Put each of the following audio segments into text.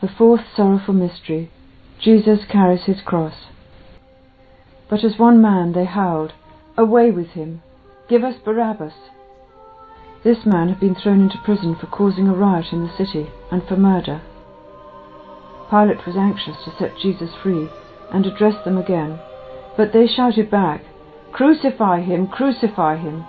The fourth sorrowful mystery, Jesus carries his cross. But as one man they howled, Away with him! Give us Barabbas! This man had been thrown into prison for causing a riot in the city and for murder. Pilate was anxious to set Jesus free and address them again, but they shouted back, Crucify him! Crucify him!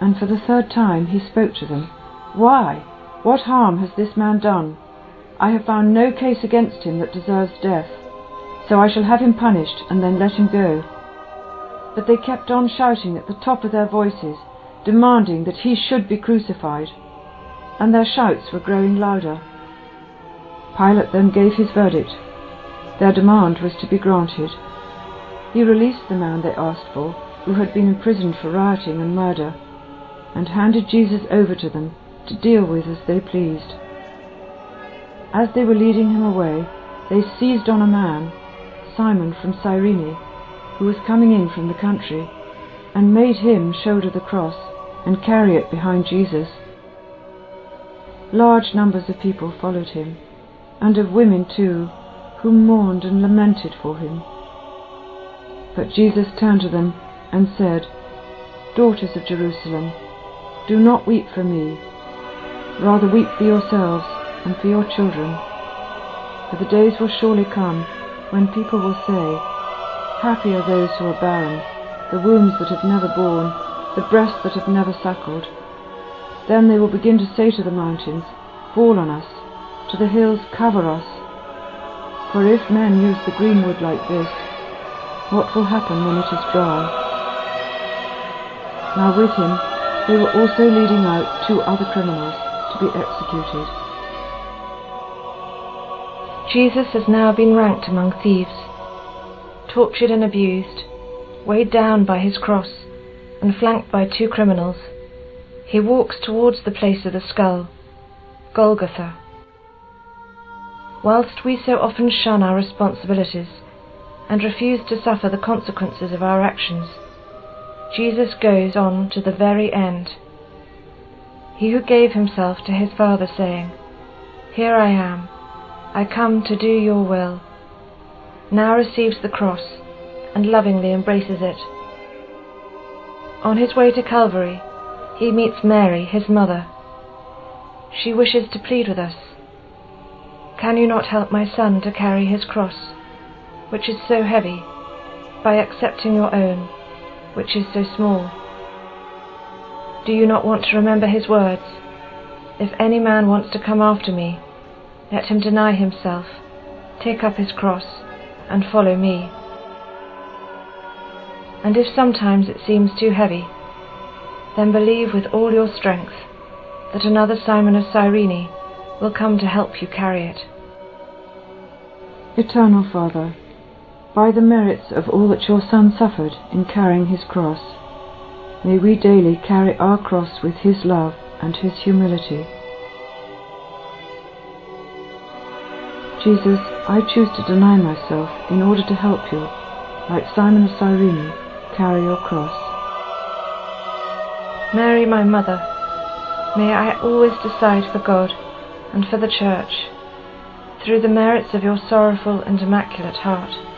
And for the third time he spoke to them, Why? What harm has this man done? I have found no case against him that deserves death, so I shall have him punished and then let him go. But they kept on shouting at the top of their voices, demanding that he should be crucified, and their shouts were growing louder. Pilate then gave his verdict. Their demand was to be granted. He released the man they asked for, who had been imprisoned for rioting and murder, and handed Jesus over to them to deal with as they pleased. As they were leading him away, they seized on a man, Simon from Cyrene, who was coming in from the country, and made him shoulder the cross and carry it behind Jesus. Large numbers of people followed him, and of women too, who mourned and lamented for him. But Jesus turned to them and said, Daughters of Jerusalem, do not weep for me, rather weep for yourselves and for your children. For the days will surely come when people will say, Happy are those who are barren, the wombs that have never borne, the breasts that have never suckled. Then they will begin to say to the mountains, Fall on us, to the hills, cover us. For if men use the greenwood like this, what will happen when it is dry? Now with him they were also leading out two other criminals to be executed. Jesus has now been ranked among thieves, tortured and abused, weighed down by his cross, and flanked by two criminals. He walks towards the place of the skull, Golgotha. Whilst we so often shun our responsibilities and refuse to suffer the consequences of our actions, Jesus goes on to the very end. He who gave himself to his Father, saying, Here I am I come to do your will, now receives the cross and lovingly embraces it. On his way to Calvary, he meets Mary, his mother. She wishes to plead with us. Can you not help my son to carry his cross, which is so heavy, by accepting your own, which is so small? Do you not want to remember his words? If any man wants to come after me, let him deny himself, take up his cross, and follow me. And if sometimes it seems too heavy, then believe with all your strength that another Simon of Cyrene will come to help you carry it. Eternal Father, by the merits of all that your Son suffered in carrying his cross, may we daily carry our cross with his love and his humility. Jesus, I choose to deny myself in order to help you, like Simon of Cyrene, carry your cross. Mary, my mother, may I always decide for God and for the Church, through the merits of your sorrowful and immaculate heart.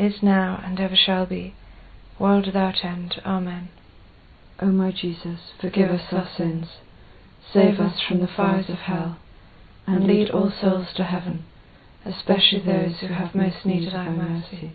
is now, and ever shall be, world without end. Amen. O my Jesus, forgive us our sins, save us from the fires of hell, and lead all souls to heaven, especially those who have most need of thy mercy.